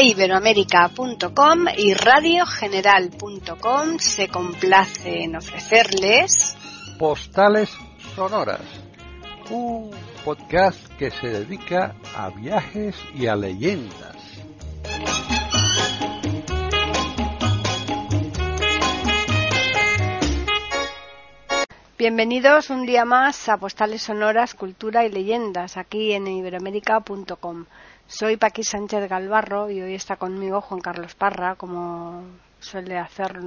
eiberoamerica.com y radiogeneral.com se complace en ofrecerles Postales Sonoras, un podcast que se dedica a viajes y a leyendas. Bienvenidos un día más a Postales Sonoras, Cultura y Leyendas, aquí en iberoamérica.com. Soy Paqui Sánchez Galvarro y hoy está conmigo Juan Carlos Parra, como suele hacer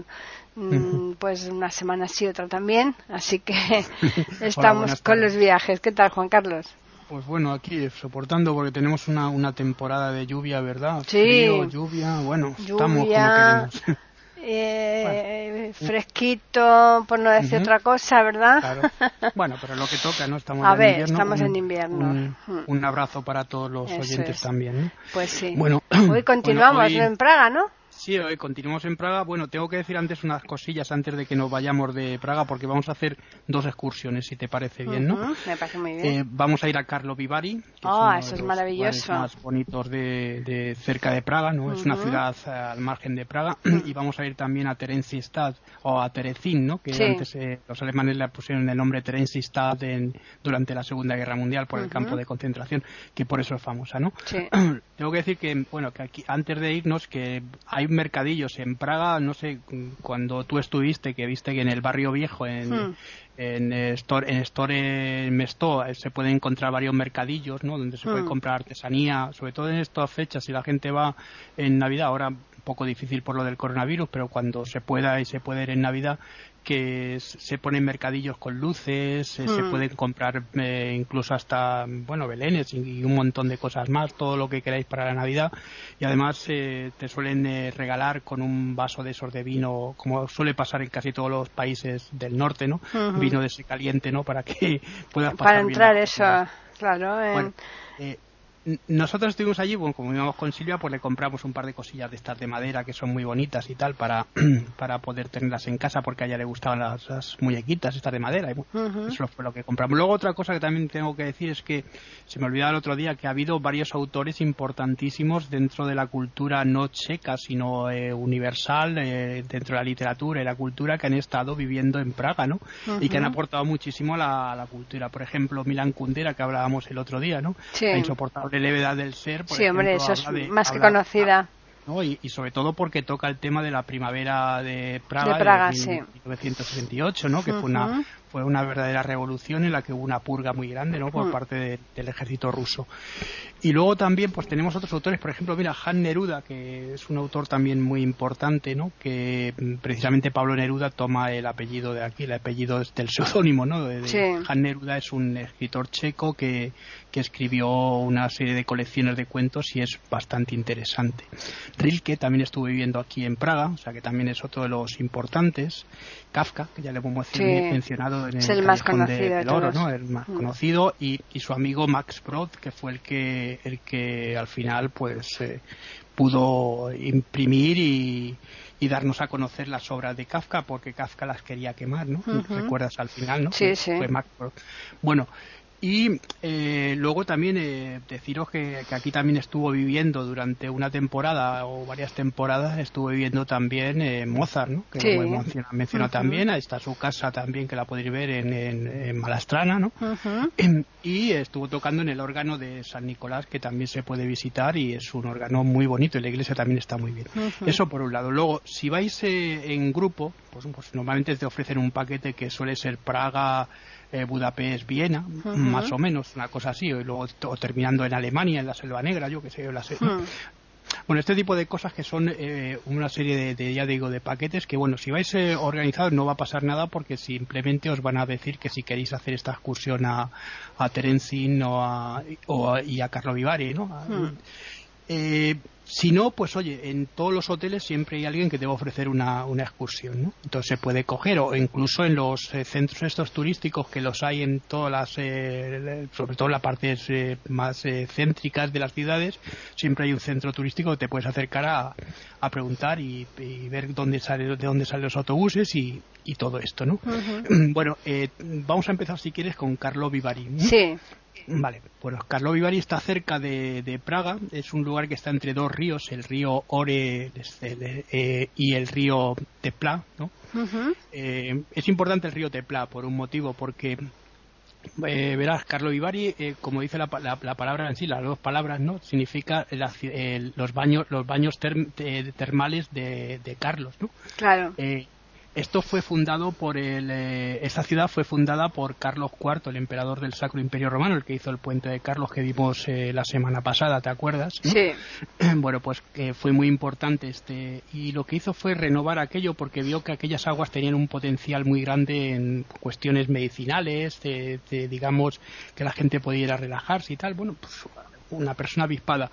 mm, pues una semana sí, otra también. Así que estamos con los viajes. ¿Qué tal, Juan Carlos? Pues bueno, aquí soportando porque tenemos una, una temporada de lluvia, ¿verdad? Sí. Frío, lluvia, bueno, estamos como queremos. Eh, Fresquito, por no decir Ujú. otra cosa, ¿verdad? Claro. Bueno, pero lo que toca, ¿no? Estamos A en ver, invierno. estamos Un- en invierno. Un, Mm. un abrazo para todos los Eso oyentes es. también. Pues sí. Bueno, Hoy continuamos bueno, hoy- en Praga, ¿no? Sí, hoy continuamos en Praga. Bueno, tengo que decir antes unas cosillas antes de que nos vayamos de Praga porque vamos a hacer dos excursiones, si te parece bien, ¿no? Ujú, Me parece muy bien. Eh, vamos a ir a Carlo Vivari, que Ah, es eso uno es de los maravilloso. lugares más bonitos de, de cerca de Praga, ¿no? Es una ciudad eh, al margen de Praga y vamos a ir también a Terenziestad o a Terecin, ¿no? Que Sí. antes eh, los alemanes le pusieron el nombre Terenziestad en- durante la Segunda Guerra Mundial por el Ujú. campo de concentración, que por eso es famosa, ¿no? Sí. Tengo que decir que, bueno, que aquí, antes de irnos, que hay mercadillos en Praga, no sé, cuando tú estuviste, que viste que en el barrio viejo, en, Hmm. en Store, en Store Mesto, eh, se pueden encontrar varios mercadillos, ¿no? Donde se puede Hmm. comprar artesanía, sobre todo en estas fechas, si la gente va en Navidad, ahora un poco difícil por lo del coronavirus, pero cuando se pueda y se puede ir en Navidad, que se ponen mercadillos con luces, eh, se Hmm. pueden comprar eh, incluso hasta, bueno, belenes y, y un montón de cosas más, todo lo que queráis para la Navidad. Y además eh, te suelen eh, regalar con un vaso de esos de vino, como suele pasar en casi todos los países del norte, ¿no? Ujú. Vino de ese caliente, ¿no? Para que puedas pasar Para entrar eso, claro. en- Bueno, nosotros estuvimos allí, bueno, como íbamos con Silvia, pues le compramos un par de cosillas de estas de madera que son muy bonitas y tal para, para poder tenerlas en casa porque a ella le gustaban las, las muñequitas estas de madera. Y, bueno. Eso fue lo que compramos. Luego otra cosa que también tengo que decir es que se me olvidaba el otro día que ha habido varios autores importantísimos dentro de la cultura no checa, sino eh, universal, eh, dentro de la literatura y la cultura que han estado viviendo en Praga, ¿no? Y que han aportado muchísimo a la, a la cultura. Por ejemplo, Milan Kundera, que hablábamos el otro día, ¿no? Sí. La insoportable levedad del ser. Por Sí, hombre, eso es de- más que habla- conocida. ¿no? Y, y sobre todo porque toca el tema de la primavera de Praga De Praga, mil- sí. 1968, ¿no? Que fue una fue una verdadera revolución en la que hubo una purga muy grande, ¿no? Por Mm. parte de- del ejército ruso. Y luego también, pues tenemos otros autores, por ejemplo, mira, Han Neruda, que es un autor también muy importante, ¿no? Que mm, precisamente Pablo Neruda toma el apellido de aquí, el apellido es del seudónimo, ¿no? De- Sí. Han Neruda es un escritor checo que, que escribió una serie de colecciones de cuentos y es bastante interesante. Rilke también estuvo viviendo aquí en Praga, o sea que también es otro de los importantes. Kafka, que ya le hemos Sí. mencionado en Es el, el más conocido de del Oro. El más Mm. conocido y, y su amigo Max Brod, que fue el que el que al final pues eh, pudo imprimir y, y darnos a conocer las obras de Kafka porque Kafka las quería quemar, ¿no? ¿Recuerdas al final, no? Sí, sí. Fue. Bueno, y eh, luego también eh, deciros que, que aquí también estuvo viviendo durante una temporada o varias temporadas, estuvo viviendo también eh, Mozart, ¿no? Que Sí. hemos menciona- también, ahí está su casa también, que la podéis ver en, en- en Malastrana, ¿no? Ujú. Y estuvo tocando en el órgano de San Nicolás, que también se puede visitar y es un órgano muy bonito y la iglesia también está muy bien. Eso por un lado. Luego, si vais eh, en grupo, pues, pues normalmente te ofrecen un paquete que suele ser Praga, eh, Budapest, Viena, más o menos, una cosa así, y luego o terminando en Alemania, en la Selva Negra, yo que sé, la se- bueno, este tipo de cosas que son eh, una serie de, de, ya digo, de paquetes que, bueno, si vais eh, organizados no va a pasar nada porque simplemente os van a decir que si queréis hacer esta excursión a, a Terenzin o a, o a- y a Carlo Vivari, ¿no? A- eh, si no, pues oye, en todos los hoteles siempre hay alguien que te va a ofrecer una, una excursión, ¿no? Entonces se puede coger, o incluso en los eh, centros estos turísticos que los hay en todas las, eh, sobre todo en las partes eh, más eh, céntricas de las ciudades, siempre hay un centro turístico que te puedes acercar a, a preguntar y, y ver dónde sale, de dónde salen los autobuses y, y todo esto, ¿no? Ujú. Bueno, eh, vamos a empezar si quieres con Carlo Vivari. ¿no? Sí, Vale, bueno, Carlo Vivari está cerca de, Praga, es un lugar que está entre dos ríos, el río Ore eh, y el río Tepla, ¿no? Eh, es importante el río Tepla por un motivo, porque eh, verás, Carlo Vivari, como dice la, palabra en sí, las dos palabras, ¿no? Significa los baños, los baños termales de, de, Carlos, ¿no? Claro. Esto fue fundado por el, eh, esta ciudad fue fundada por Carlos IV, el emperador del Sacro Imperio Romano, el que hizo el puente de Carlos que vimos eh, la semana pasada, ¿te acuerdas? Sí. Bueno, pues que fue muy importante este y lo que hizo fue renovar aquello porque vio que aquellas aguas tenían un potencial muy grande en cuestiones medicinales, de, digamos que la gente pudiera relajarse y tal. Bueno, pues una persona avispada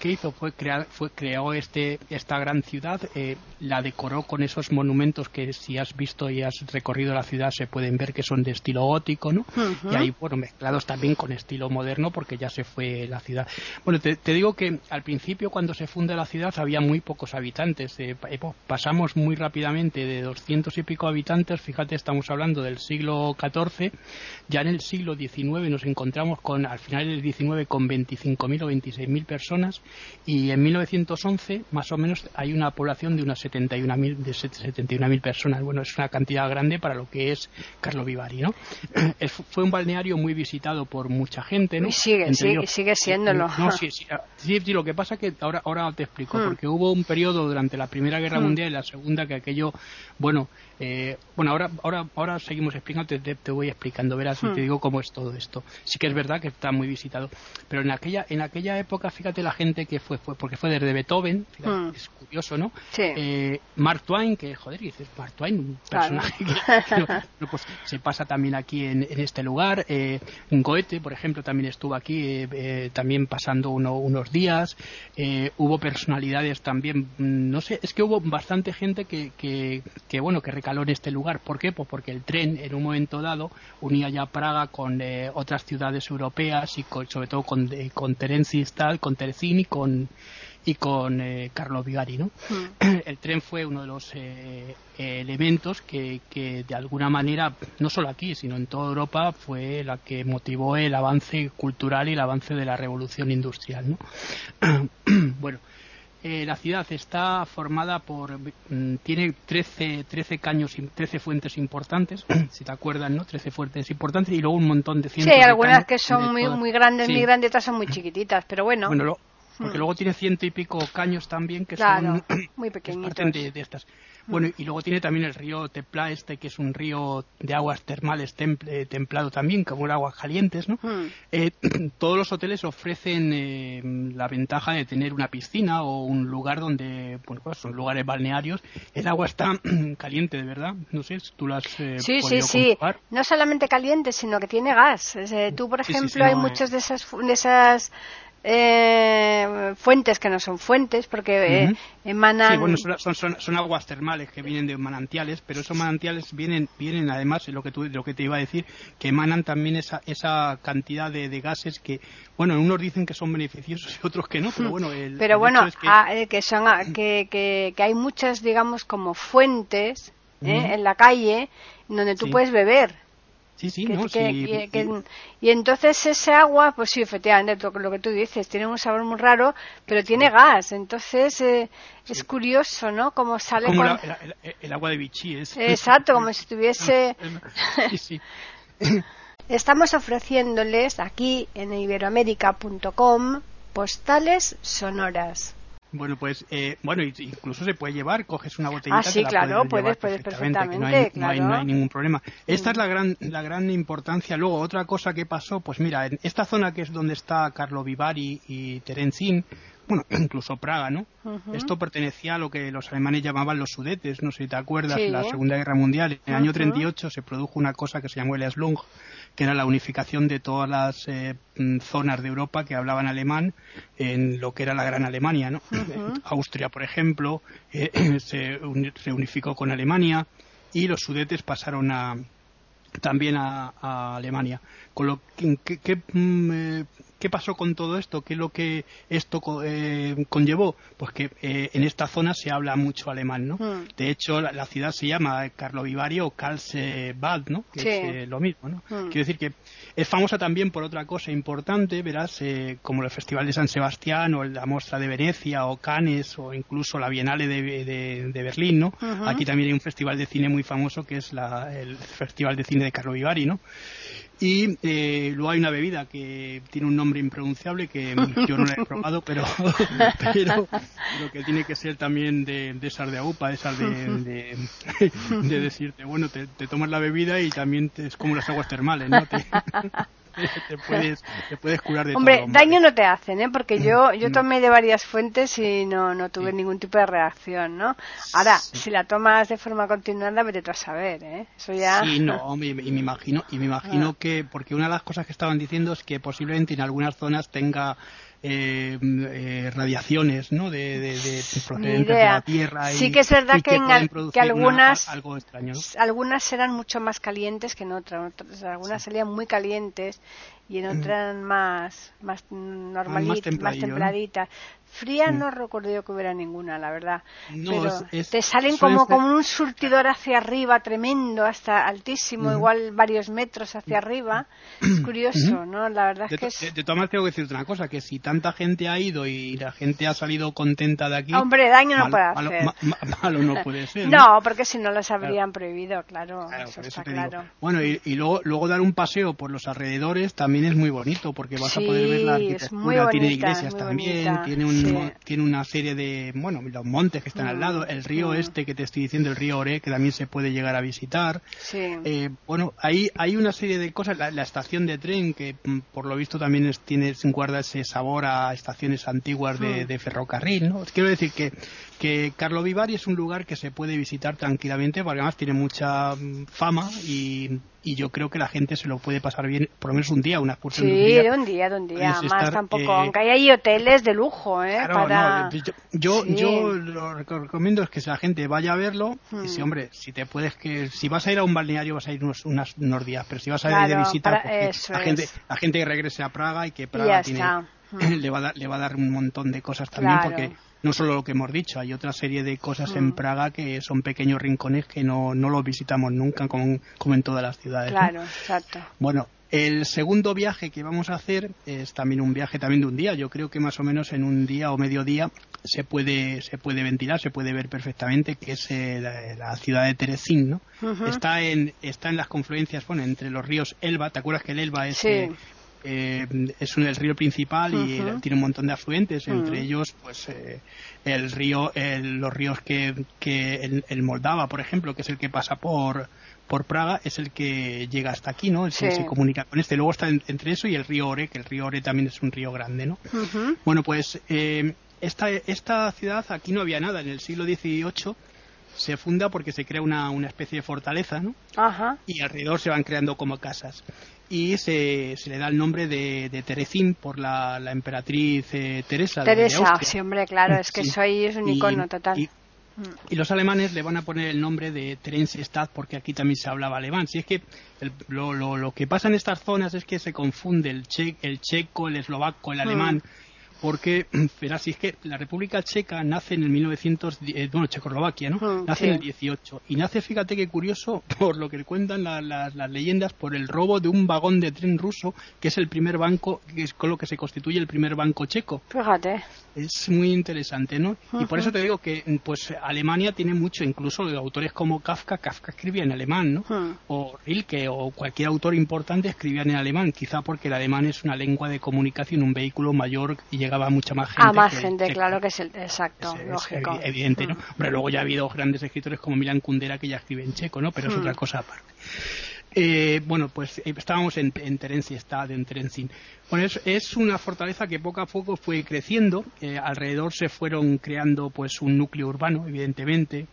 que hizo fue crear, fue creó este esta gran ciudad, eh, la decoró con esos monumentos que si has visto y has recorrido la ciudad se pueden ver que son de estilo gótico, ¿no? Y ahí bueno mezclados también con estilo moderno porque ya se fue la ciudad. Bueno, te, digo que al principio cuando se funda la ciudad había muy pocos habitantes, eh, pasamos muy rápidamente de doscientos y pico habitantes, fíjate estamos hablando del siglo XIV, ya en el siglo XIX nos encontramos con al final del XIX con 25.000 o 26.000 personas y en 1911 más o menos hay una población de unas 71.000 de 71.000 personas. Bueno, es una cantidad grande para lo que es Carlo Vivari, ¿no? fue un balneario muy visitado por mucha gente, ¿no? Y sigue, sigue, sigue siéndolo. No, sí, sí, sí, lo que pasa que ahora, ahora te explico, hmm. porque hubo un periodo durante la Primera Guerra hmm. Mundial y la Segunda que aquello, bueno, eh, bueno, ahora, ahora, ahora seguimos explicando, te, te, voy explicando, verás, y te hmm. digo cómo es todo esto. Sí que es verdad que está muy visitado, pero en aquella, en aquella época, fíjate la gente que fue, fue porque fue desde Beethoven, hmm. es curioso, ¿no? Sí. Eh, Mark Twain, que joder, dices, Mark Twain, un personaje que, pues, se pasa también aquí en, este lugar. Eh, Goethe, por ejemplo, también estuvo aquí, eh, eh, también pasando unos días. hubo personalidades también, mm, no sé, es que hubo bastante gente que, que, que bueno, que en este lugar. ¿Por qué? Pues porque el tren en un momento dado unía ya Praga con eh, otras ciudades europeas y sobre todo con, eh, con con Terezín y con y con eh, Carlo Vigari, ¿no? Hmm. El tren fue uno de los elementos que, que, de alguna manera, no solo aquí, sino en toda Europa, fue la que motivó el avance cultural y el avance de la revolución industrial, ¿no? bueno, eh, la ciudad está formada por mm, tiene 13, 13 caños 13 fuentes importantes si te acuerdas no 13 fuentes importantes y luego un montón de cientos sí algunas que son muy, muy grandes muy grandes otras son muy chiquititas pero bueno. Bueno porque hmm. luego tiene ciento y pico caños también que son muy pequeñitos de, de estas bueno, y luego tiene también el río Tepla, este que es un río de aguas termales eh, templado también, como el aguas calientes, ¿no? Hmm. Eh, todos los hoteles ofrecen eh, la ventaja de tener una piscina o un lugar donde, bueno, pues son lugares balnearios. El agua está caliente, de verdad. No sé si tú las has Sí, sí, sí. No solamente caliente, sino que tiene gas. tú, por ejemplo, hay muchos de esas, de esas eh, fuentes que no son fuentes porque eh, emanan sí, bueno, son, son, son, aguas termales que vienen de manantiales pero esos manantiales vienen vienen además lo que tú, lo que te iba a decir que emanan también esa, esa cantidad de, gases que bueno unos dicen que son beneficiosos y otros que no pero bueno el, pero bueno que... Ah, eh, que... son ah, que, que, que, hay muchas digamos como fuentes ¿eh? en la calle donde tú puedes beber Sí, sí, no, y, entonces ese agua, pues sí, efectivamente, lo, que tú dices, tiene un sabor muy raro, pero tiene gas. Entonces eh, es curioso, ¿no? Cómo sale como el agua de Vichy es. Exacto, como si estuviese. Estamos ofreciéndoles aquí en iberoamérica.com postales sonoras. Bueno, pues, eh, bueno, incluso se puede llevar, coges una botellita. Ah, sí, claro, puedes, puedes perfectamente, no, hay, no, hay, ningún problema. Esta es la gran, la gran importancia. Luego, otra cosa que pasó, pues mira, en esta zona que es donde está Carlo Vivari y Terenzin, bueno, incluso Praga, ¿no? Esto pertenecía a lo que los alemanes llamaban los sudetes, no sé si te acuerdas, en la Segunda Guerra Mundial. En el año 38 se produjo una cosa que se llamó el Eslung, que era la unificación de todas las eh, mm, zonas de Europa que hablaban alemán en lo que era la Gran Alemania. ¿no? Austria, por ejemplo, eh, se, unificó con Alemania y los sudetes pasaron a, también a, Alemania. Con lo que, mm, eh, ¿qué pasó con todo esto? ¿Qué es lo que esto eh, conllevó? Pues que eh, en esta zona se habla mucho alemán, ¿no? Hmm. De hecho, la, ciudad se llama Carlo Vivario o Karlsbad, ¿no? Que es eh, lo mismo, ¿no? Hmm. Quiero decir que es famosa también por otra cosa importante, verás, como el Festival de San Sebastián o la Mostra de Venecia o Cannes o incluso la Bienale de, Berlín, ¿no? Aquí también hay un festival de cine muy famoso que es el Festival de Cine de Carlo Vivari, ¿no? Y eh, luego hay una bebida que tiene un nombre impronunciable que yo no la he probado, pero, pero, que tiene que ser también de, de esas de AUPA, de esas de, de, decirte, bueno, te, tomas la bebida y también es como las aguas termales, ¿no? te puedes, te puedes curar de Hombre, daño no te hacen, ¿eh? Porque yo, yo tomé de varias fuentes y no, no tuve ningún tipo de reacción, ¿no? Ahora, si la tomas de forma continuada, vete a saber, ¿eh? Eso ya... Sí, no, y me, imagino, y me imagino ah. que, porque una de las cosas que estaban diciendo es que posiblemente en algunas zonas tenga eh, eh, radiaciones ¿no? de, de, de procedentes de la Tierra. sí que es verdad que, algunas, algunas serán mucho más calientes que en otras. algunas salían muy calientes y en mm. otras más, más normalitas, más, templaditas. Fría mm. no recuerdo que hubiera ninguna, la verdad. pero te salen como, como un surtidor hacia arriba tremendo, hasta altísimo, igual varios metros hacia arriba. Es curioso, ¿no? La verdad es que es... De, todas maneras tengo que decirte una cosa, que si tanta gente ha ido y la gente ha salido contenta de aquí... Hombre, daño no puede hacer. Malo, no puede ser. ¿no? porque si no las habrían prohibido, claro, eso está claro. Bueno, y, luego, luego dar un paseo por los alrededores también es muy bonito, porque vas a poder ver la arquitectura, tiene iglesias también, tiene un tiene una serie de, bueno, los montes que están al lado, el río este que te estoy diciendo, el río Ore, que también se puede llegar a visitar. Eh, bueno, ahí hay una serie de cosas, la, estación de tren, que mm, por lo visto también es, tiene, guarda ese sabor a estaciones antiguas de, de ferrocarril, ¿no? Quiero decir que que Carlo Vivari es un lugar que se puede visitar tranquilamente porque además tiene mucha mm, fama y, yo creo que la gente se lo puede pasar bien por lo menos un día, una excursión sí, de un día. de un día, de un día, más tampoco, eh, aunque hay hoteles de lujo, ¿eh? yo, yo, lo recomiendo es que la gente vaya a verlo, y si, hmm. hombre, si te puedes que, si vas a ir a un balneario vas a ir unos, unos días, pero si vas a ir de visita, pues la, gente, la gente que regrese a Praga y que Praga tiene, le, va a dar, le va a dar un montón de cosas también porque no solo lo que hemos dicho, hay otra serie de cosas en mm. Praga que son pequeños rincones que no, no los visitamos nunca como, como en todas las ciudades. Claro, exacto. Bueno, el segundo viaje que vamos a hacer es también un viaje también de un día. Yo creo que más o menos en un día o medio día se puede se puede ventilar, se puede ver perfectamente que es eh, la, ciudad de Terezín, ¿no? Está en está en las confluencias, bueno, entre los ríos Elba. ¿Te acuerdas que el Elba es eh, eh, es un, el río principal y tiene un montón de afluentes, entre ellos pues eh, el río, los ríos que, que el, Moldava, por ejemplo, que es el que pasa por por Praga, es el que llega hasta aquí, ¿no? Se, comunica con este. Luego está entre eso y el río Ore, que el río Ore también es un río grande, ¿no? Bueno, pues eh, esta, esta ciudad aquí no había nada. En el siglo XVIII se funda porque se crea una, una especie de fortaleza, ¿no? Ajá. Y alrededor se van creando como casas y se, se, le da el nombre de, de Teresín por la, la emperatriz eh, Teresa. Teresa, sí, hombre, claro, es que soy un icono total. Y, los alemanes le van a poner el nombre de Theresienstadt porque aquí también se hablaba alemán. Si es que lo, lo, lo, que pasa en estas zonas es que se confunde el, che, el checo, el eslovaco, el alemán porque, verás, si es que la República Checa nace en el 1900, eh, bueno, Checoslovaquia, ¿no? Mm, nace en el 18. Y nace, fíjate qué curioso, por lo que cuentan las leyendas, por el robo de un vagón de tren ruso, que es el primer banco, que es con lo que se constituye el primer banco checo. Fíjate. Es muy interesante, ¿no? Y por eso te digo que, pues, Alemania tiene mucho, incluso autores como Kafka, Kafka escribía en alemán, ¿no? Mm. O Rilke, o cualquier autor importante escribía en alemán, quizá porque el alemán es una lengua de comunicación, un vehículo mayor y llegaba a mucha más gente. A más gente, claro que es el exacto, lógico. evidente, ¿no? Mm. Hombre, luego ya ha habido grandes escritores como Milan Kundera que ya escriben en checo, ¿no? Pero es mm. otra cosa aparte. Eh, bueno, pues eh, estábamos en, en está en Terenzin. Bueno, es, una fortaleza que poco a poco fue creciendo. Eh, alrededor se fueron creando pues un núcleo urbano, evidentemente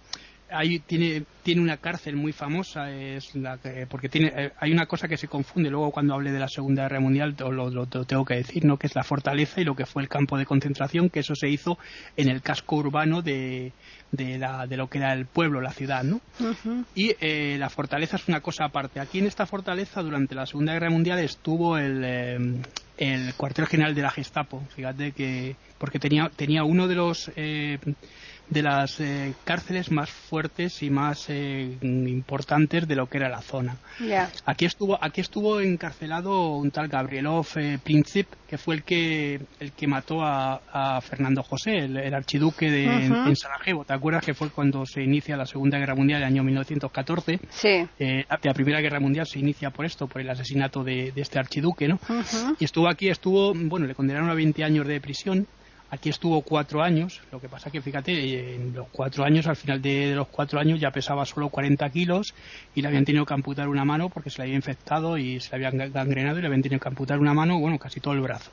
hay, tiene, tiene una cárcel muy famosa, es la porque tiene, eh, hay una cosa que se confunde luego cuando hable de la Segunda Guerra Mundial, lo, lo, tengo que decir, ¿no? que es la fortaleza y lo que fue el campo de concentración, que eso se hizo en el casco urbano de, de, la, de lo que era el pueblo, la ciudad. ¿no? Y eh, la fortaleza es una cosa aparte. Aquí en esta fortaleza, durante la Segunda Guerra Mundial, estuvo el, eh, el cuartel general de la Gestapo. Fíjate que porque tenía tenía uno de los eh, de las eh, cárceles más fuertes y más eh, importantes de lo que era la zona. Aquí estuvo aquí estuvo encarcelado un tal Gabrielov eh, Princip, que fue el que el que mató a, Fernando José, el, archiduque de, en, Sarajevo. ¿Te acuerdas que fue cuando se inicia la Segunda Guerra Mundial, el año 1914? Sí. la Primera Guerra Mundial se inicia por esto, por el asesinato de, este archiduque, ¿no? Y estuvo aquí, estuvo, bueno, le condenaron a 20 años de prisión Aquí estuvo cuatro años, lo que pasa que fíjate, en los cuatro años, al final de, los cuatro años ya pesaba solo 40 kilos y le habían tenido que amputar una mano porque se le había infectado y se le habían gangrenado y le habían tenido que amputar una mano, bueno, casi todo el brazo.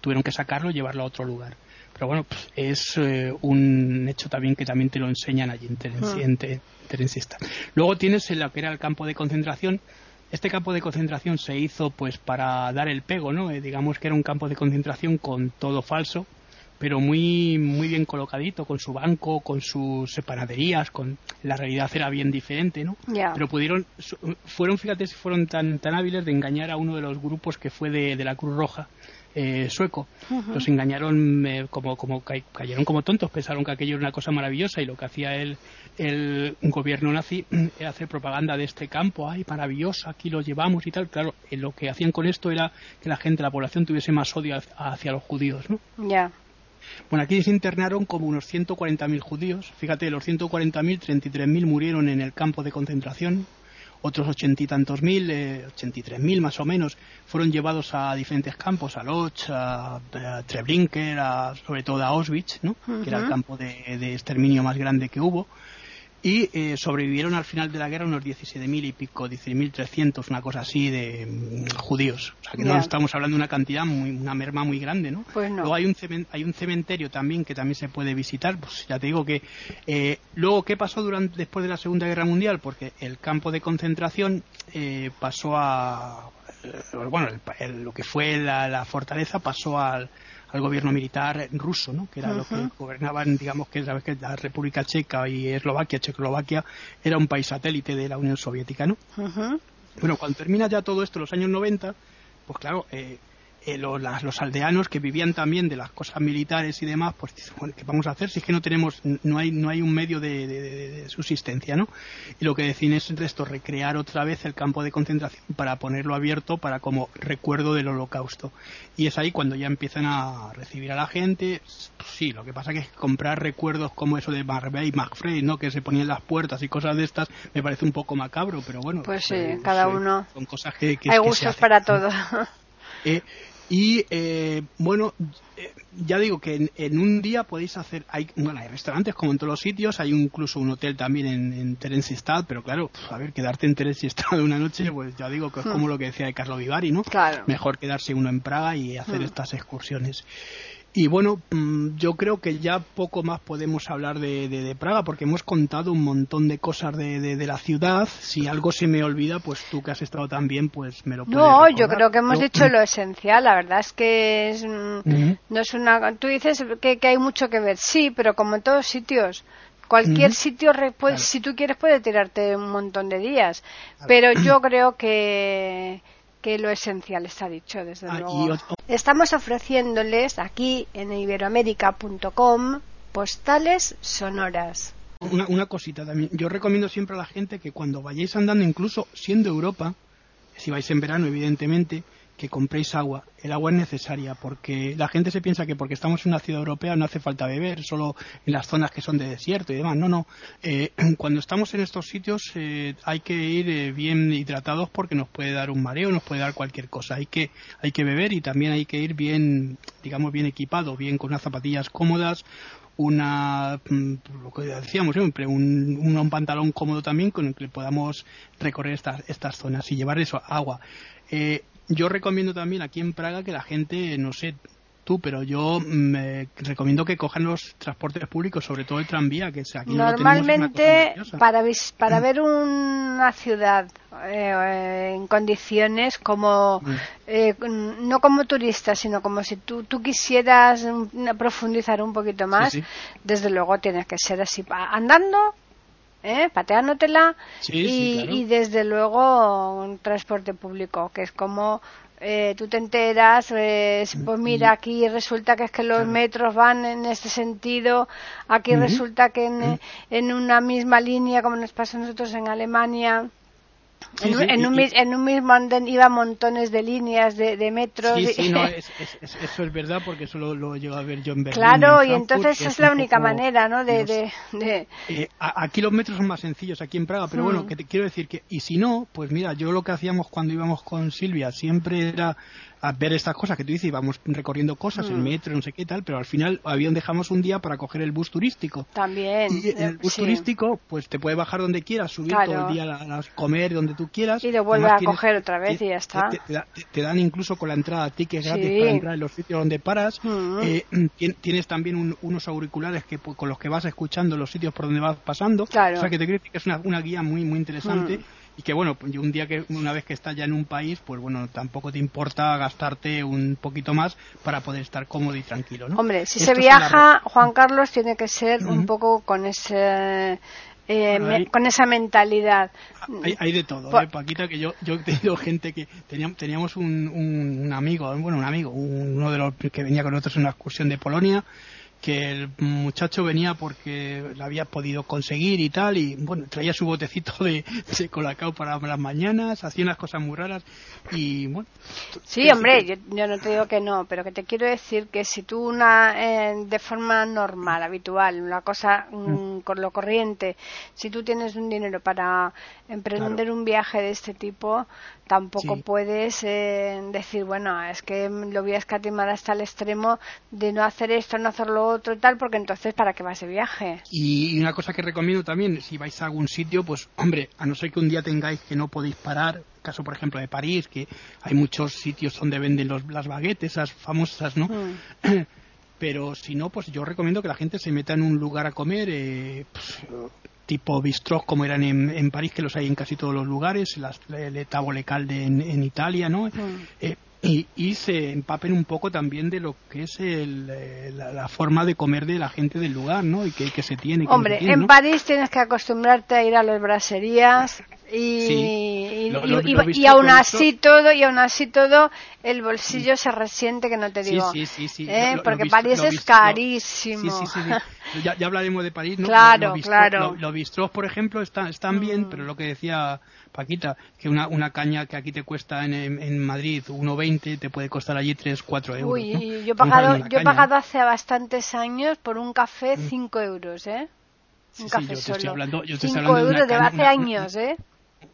Tuvieron que sacarlo y llevarlo a otro lugar. Pero bueno, pues, es eh, un hecho también que también te lo enseñan allí en Terencista. Ah. Luego tienes lo que era el campo de concentración, este campo de concentración se hizo pues para dar el pego, ¿no? Eh, digamos que era un campo de concentración con todo falso, pero muy muy bien colocadito con su banco con sus separaderías con la realidad era bien diferente no pero pudieron fueron fíjate si fueron tan tan hábiles de engañar a uno de los grupos que fue de, la Cruz Roja eh, sueco. Los engañaron eh, como como cayeron como tontos pensaron que aquello era una cosa maravillosa y lo que hacía el el gobierno nazi era hacer propaganda de este campo ay maravilloso aquí lo llevamos y tal claro eh, lo que hacían con esto era que la gente la población tuviese más odio hacia los judíos no ya bueno, aquí se internaron como unos 140.000 judíos. Fíjate, los 140.000, 33.000 murieron en el campo de concentración. Otros ochenta y tantos mil, eh, ochenta y tres mil más o menos, fueron llevados a diferentes campos, a Lodz, a, Treblinka, a, sobre todo a Auschwitz, ¿no? que era el campo de, exterminio más grande que hubo y eh, sobrevivieron al final de la guerra unos 17.000 y pico, 16.300, una cosa así de mm, judíos. O sea que no estamos hablando de una cantidad, muy, una merma muy grande, ¿no? Pues luego hay un, hay un cementerio también que también se puede visitar, pues ya te digo que... Eh, luego, ¿qué pasó durante, después de la Segunda Guerra Mundial? Porque el campo de concentración eh, pasó a... bueno, lo que fue la fortaleza pasó al al gobierno militar ruso, ¿no? que era lo que gobernaban, digamos que que la República Checa y Eslovaquia, Checoslovaquia, era un país satélite de la Unión Soviética. ¿no? Bueno, cuando termina ya todo esto, los años 90, pues claro, eh, eh, los, aldeanos que vivían también de las cosas militares y demás, pues bueno, ¿qué vamos a hacer si es que no tenemos, no hay, no hay un medio de, subsistencia, ¿no? Y lo que deciden es esto, recrear otra vez el campo de concentración para ponerlo abierto para como recuerdo del holocausto. Y es ahí cuando ya empiezan a recibir a la gente, sí, lo que pasa que es comprar recuerdos como eso de Marbey y McFrey, ¿no? Que se ponían las puertas y cosas de estas, me parece un poco macabro, pero bueno. Pues sí, cada uno. Son cosas que, hay gustos para todo. Eh, y eh, bueno, eh, ya digo que en, un día podéis hacer, hay, bueno, hay restaurantes como en todos los sitios, hay incluso un hotel también en, en Stad, pero claro, a ver, quedarte en Stad una noche, pues ya digo que es hmm. como lo que decía de Carlo Vivari, ¿no? Claro. Mejor quedarse uno en Praga y hacer hmm. estas excursiones. Y bueno, mm, yo creo que ya poco más podemos hablar de, Praga porque hemos contado un montón de cosas de, la ciudad. Si algo se me olvida, pues tú que has estado también, pues me lo puedes No, yo creo que hemos dicho lo esencial. La verdad es que es, mm, no es una. Tú dices que, hay mucho que ver, sí, pero como en todos sitios. Cualquier sitio, pues, si tú quieres, puede tirarte un montón de días. Pero yo creo que que lo esencial está dicho, desde ah, luego. Estamos ofreciéndoles aquí en iberoamérica.com postales sonoras. Una, una cosita también. Yo recomiendo siempre a la gente que cuando vayáis andando, incluso siendo Europa, si vais en verano, evidentemente, que compréis agua. El agua es necesaria porque la gente se piensa que porque estamos en una ciudad europea no hace falta beber, solo en las zonas que son de desierto y demás. No, no. Eh, cuando estamos en estos sitios eh, hay que ir eh, bien hidratados porque nos puede dar un mareo, nos puede dar cualquier cosa. Hay que, hay que beber y también hay que ir bien, digamos, bien equipado, bien con unas zapatillas cómodas, una mm, lo que decíamos siempre un, un, pantalón cómodo también con el que podamos recorrer estas estas zonas y llevar eso agua eh, yo recomiendo también aquí en Praga que la gente, no sé tú, pero yo me recomiendo que cojan los transportes públicos, sobre todo el tranvía, que es aquí Normalmente, para, para ver una ciudad eh, en condiciones como, mm. eh, no como turista, sino como si tú, tú quisieras profundizar un poquito más, desde luego tienes que ser así, andando ¿eh? pateánotela y, y, desde luego un transporte público, que es como eh, tú te enteras, eh, pues mira, aquí resulta que es que los metros van en este sentido, aquí resulta que en, en, una misma línea, como nos pasa a nosotros en Alemania, en, un, en, un, mismo andén iba montones de líneas de, de metros. Sí, sí, no, es, eso es verdad porque eso lo, lo llego a ver yo en Berlín. Claro, y entonces es, la única manera, ¿no? De, de, eh, aquí los metros son más sencillos, aquí en Praga, pero bueno, mm. que te quiero decir que, y si no, pues mira, yo lo que hacíamos cuando íbamos con Silvia siempre era a ver estas cosas que tú dices, íbamos recorriendo cosas, el mm. metro, no sé qué tal, pero al final avión dejamos un día para coger el bus turístico. También. Y el bus turístico, pues te puede bajar donde quieras, subir todo el día, a, comer donde tú quieras. Y lo vuelve a coger otra vez y ya está. Te, dan incluso con la entrada tickets gratis para entrar en los sitios donde paras. Mm. Eh, tienes también unos auriculares que con los que vas escuchando los sitios por donde vas pasando. Claro. O sea que te creo que es una, una guía muy, muy interesante. Mm y que bueno, un día que una vez que estás ya en un país, pues bueno, tampoco te importa gastarte un poquito más para poder estar cómodo y tranquilo, ¿no? Hombre, si se viaja, Juan Carlos tiene que ser un poco con ese eh, con esa mentalidad. Hay, de todo, ¿eh, Paquita, que yo, yo he tenido gente que teníamos, teníamos un, un, amigo, bueno, un amigo, uno de los que venía con nosotros en una excursión de Polonia, que el muchacho venía porque lo había podido conseguir y tal, y bueno, traía su botecito de, de colacao para las mañanas, hacía unas cosas muy raras, y bueno. Sí, hombre, yo, no te digo que no, pero que te quiero decir que si tú una, eh, de forma normal, habitual, una cosa mm, con lo corriente, si tú tienes un dinero para emprender un viaje de este tipo, tampoco puedes eh, decir, bueno, es que lo voy a escatimar hasta el extremo de no hacer esto, no hacer lo otro tal, porque entonces, ¿para qué va ese viaje? Y una cosa que recomiendo también, si vais a algún sitio, pues, hombre, a no ser que un día tengáis que no podéis parar, caso, por ejemplo, de París, que hay muchos sitios donde venden los, las baguettes, esas famosas, ¿no? Mm. Pero si no, pues yo recomiendo que la gente se meta en un lugar a comer, eh, pues, tipo bistros como eran en, París, que los hay en casi todos los lugares, las, el Tavole Calde en, en Italia, ¿no? Eh, y, se empapen un poco también de lo que es el, eh, la, forma de comer de la gente del lugar, ¿no? Y que, que se tiene. Hombre, en París tienes que acostumbrarte a ir a las braserías y, y, aún así todo y aún así todo el bolsillo se resiente que no te digo ¿eh? porque París es carísimo ya, hablaremos de París ¿no? claro claro los bistros por ejemplo están están bien mm. pero lo que decía Paquita que una, una caña que aquí te cuesta en, en Madrid 1,20 te puede costar allí 3, 4 euros Uy, yo he pagado yo he pagado hace bastantes años por un café 5 mm. euros ¿eh? un café solo. Estoy hablando, yo estoy hablando euros de, hace años, ¿eh?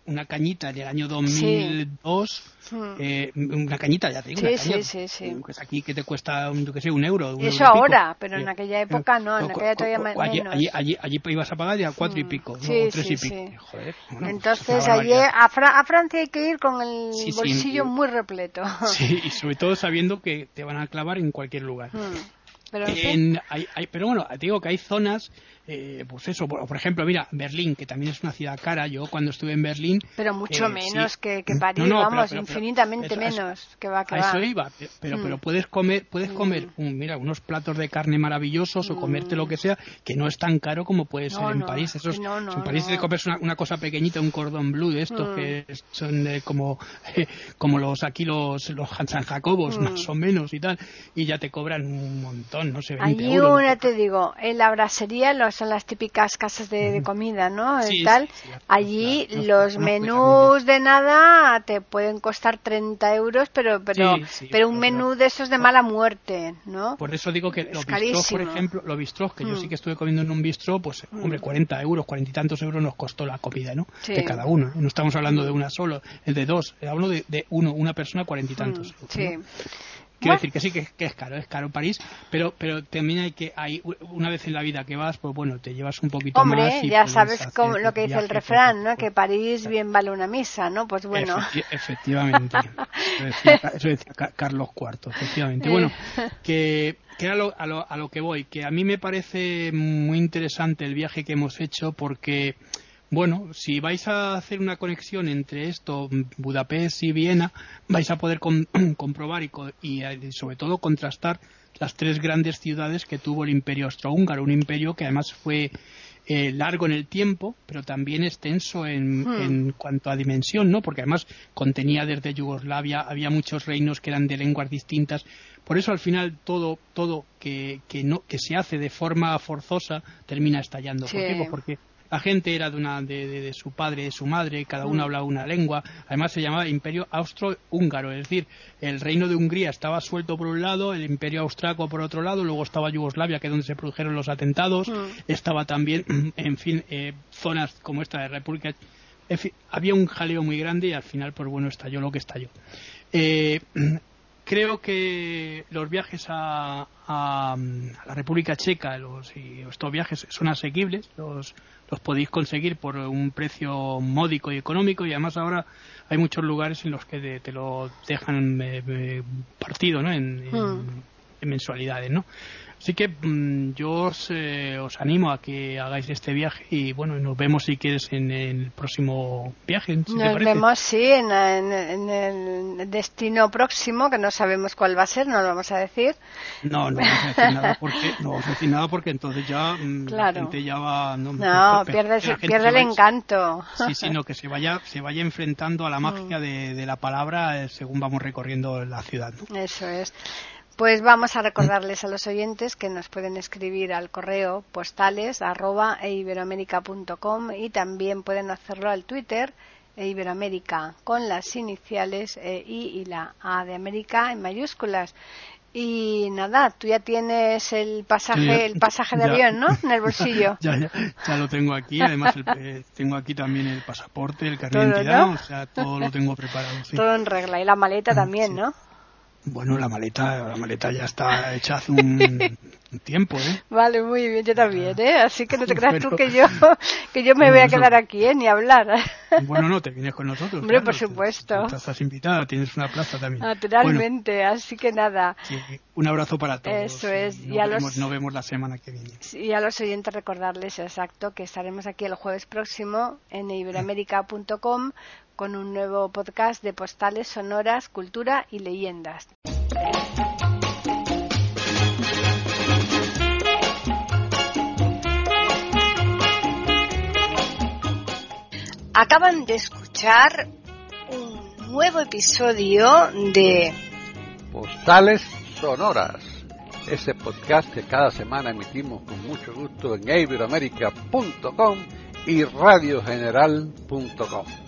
Una cañita del año 2002, hmm. eh, una cañita, ya te digo, sí, una sí, sí, pues aquí que te cuesta, yo que sé, un euro. Un Eso ahora, pero en aquella época no, en aquella todavía allí, menos. Allí, allí, ibas a pagar ya cuatro y hmm. pico, ¿no? o tres y pico. Joder, bueno, Entonces allí a, a, Francia hay que ir con el bolsillo muy repleto. Sí, y sobre todo sabiendo que te van a clavar en cualquier lugar. Hmm. Pero, en, hay, hay, pero bueno, te digo que hay zonas eh, pues eso, por, ejemplo, mira, Berlín, que también es una ciudad cara, yo cuando estuve en Berlín... Pero mucho eh, menos que, que, París, vamos, infinitamente menos que va a eso iba, pero, mm. pero puedes comer, puedes comer mm. mira, unos platos de carne maravillosos o comerte lo mm. que sea, que no es tan caro como puede ser en París. Esos, en París te comes una, cosa pequeñita, un cordón blue de estos, que son como, como los aquí los, los San Jacobos, más o menos y tal, y ya te cobran un montón, no sé, 20 Allí una te digo, en la brasería los son las típicas casas de, comida, ¿no? y tal. Allí los menús de nada te pueden costar 30 euros, pero pero pero un menú de esos de mala muerte, ¿no? Por eso digo que los bistros, por ejemplo, los bistros, que yo sí mm. que estuve comiendo en un bistro, pues, mm. hombre, 40 euros, 40 y tantos euros nos costó la comida, ¿no? De cada uno. No estamos hablando de una solo, el de dos. Hablo de, de uno, una persona, 40 y tantos. Mm, sí. Quiero decir que sí que, es caro, es caro París, pero pero también hay que hay una vez en la vida que vas, pues bueno, te llevas un poquito Hombre, más. Hombre, ya sabes cómo, lo que dice el refrán, ¿no? Que París bien vale una misa, ¿no? Pues bueno. efectivamente. eso, decía, Carlos IV, efectivamente. Bueno, que, que era lo, a, lo, a lo que voy, que a mí me parece muy interesante el viaje que hemos hecho porque bueno, si vais a hacer una conexión entre esto, Budapest y Viena, vais a poder comprobar y, y, sobre todo contrastar las tres grandes ciudades que tuvo el imperio austrohúngaro, un imperio que además fue eh, largo en el tiempo, pero también extenso en, Hmm. en cuanto a dimensión, ¿no? Porque además contenía desde Yugoslavia, había muchos reinos que eran de lenguas distintas. Por eso al final todo, todo que, que no, que se hace de forma forzosa termina estallando. ¿Por qué? Pues porque la gente era de, una, de, de- de su padre, de su madre, cada uno Mm. hablaba una lengua. Además se llamaba Imperio Austro-Húngaro, es decir, el reino de Hungría estaba suelto por un lado, el Imperio Austriaco por otro lado, luego estaba Yugoslavia, que es donde se produjeron los atentados, Mm. estaba también, en fin, eh, zonas como esta de República. En fin, había un jaleo muy grande y al final, pues bueno, estalló lo que estalló. Eh, creo que los viajes a, a- a la República Checa, los, y estos viajes son asequibles, los, los podéis conseguir por un precio módico y económico y además ahora hay muchos lugares en los que te, te lo dejan eh, eh, partido ¿no? en, en- Hmm. en mensualidades. ¿no? Así que mm, yo os, eh, os animo a que hagáis este viaje y bueno, nos vemos si quieres en el próximo viaje. si Nos vemos, sí, en, en- en el destino próximo, que no sabemos cuál va a ser, no lo vamos a decir. No, no vamos a decir nada porque, no vamos a decir nada porque entonces ya mm, la Claro. gente ya va... No, pierde, la el va- encanto. Sí, sí, no, que se vaya, se vaya enfrentando a la magia de, de la palabra eh, según vamos recorriendo la ciudad. ¿no? Eso es. Pues vamos a recordarles a los oyentes que nos pueden escribir al correo postales arroba eiberoamerica.com y también pueden hacerlo al Twitter e Iberoamérica con las iniciales eh, I y la A de América en mayúsculas. Y nada, tú ya tienes el pasaje, ya- el pasaje de ya. avión, ¿no? En el bolsillo. Ya, ya, ya lo tengo aquí, además el- eh, tengo aquí también el pasaporte, el carnet de identidad, ¿no? o sea, todo lo tengo preparado. sí. Todo en regla. Y la maleta también, sí. ¿no? Bueno, la maleta, la maleta ya está hecha hace un, tiempo, ¿eh? Vale, muy bien, yo también, ¿eh? Así que no te creas tú Bueno. que yo, que yo me voy a quedar aquí, ¿eh? Ni hablar. Bueno, no, te vienes con nosotros. Hombre, claro, por te- supuesto. te- Estás invitada, tienes una plaza también. Naturalmente, así que nada. Bueno, que un abrazo para todos. Eso es, No y a los- vemos, no vemos la semana que viene. Y a los oyentes recordarles exacto que estaremos aquí el jueves próximo en iberoamérica.com con un nuevo podcast de postales sonoras, cultura y leyendas. Acaban de escuchar un nuevo episodio de Postales Sonoras. Ese podcast que cada semana emitimos con mucho gusto en iberoamerica.com y radiogeneral.com.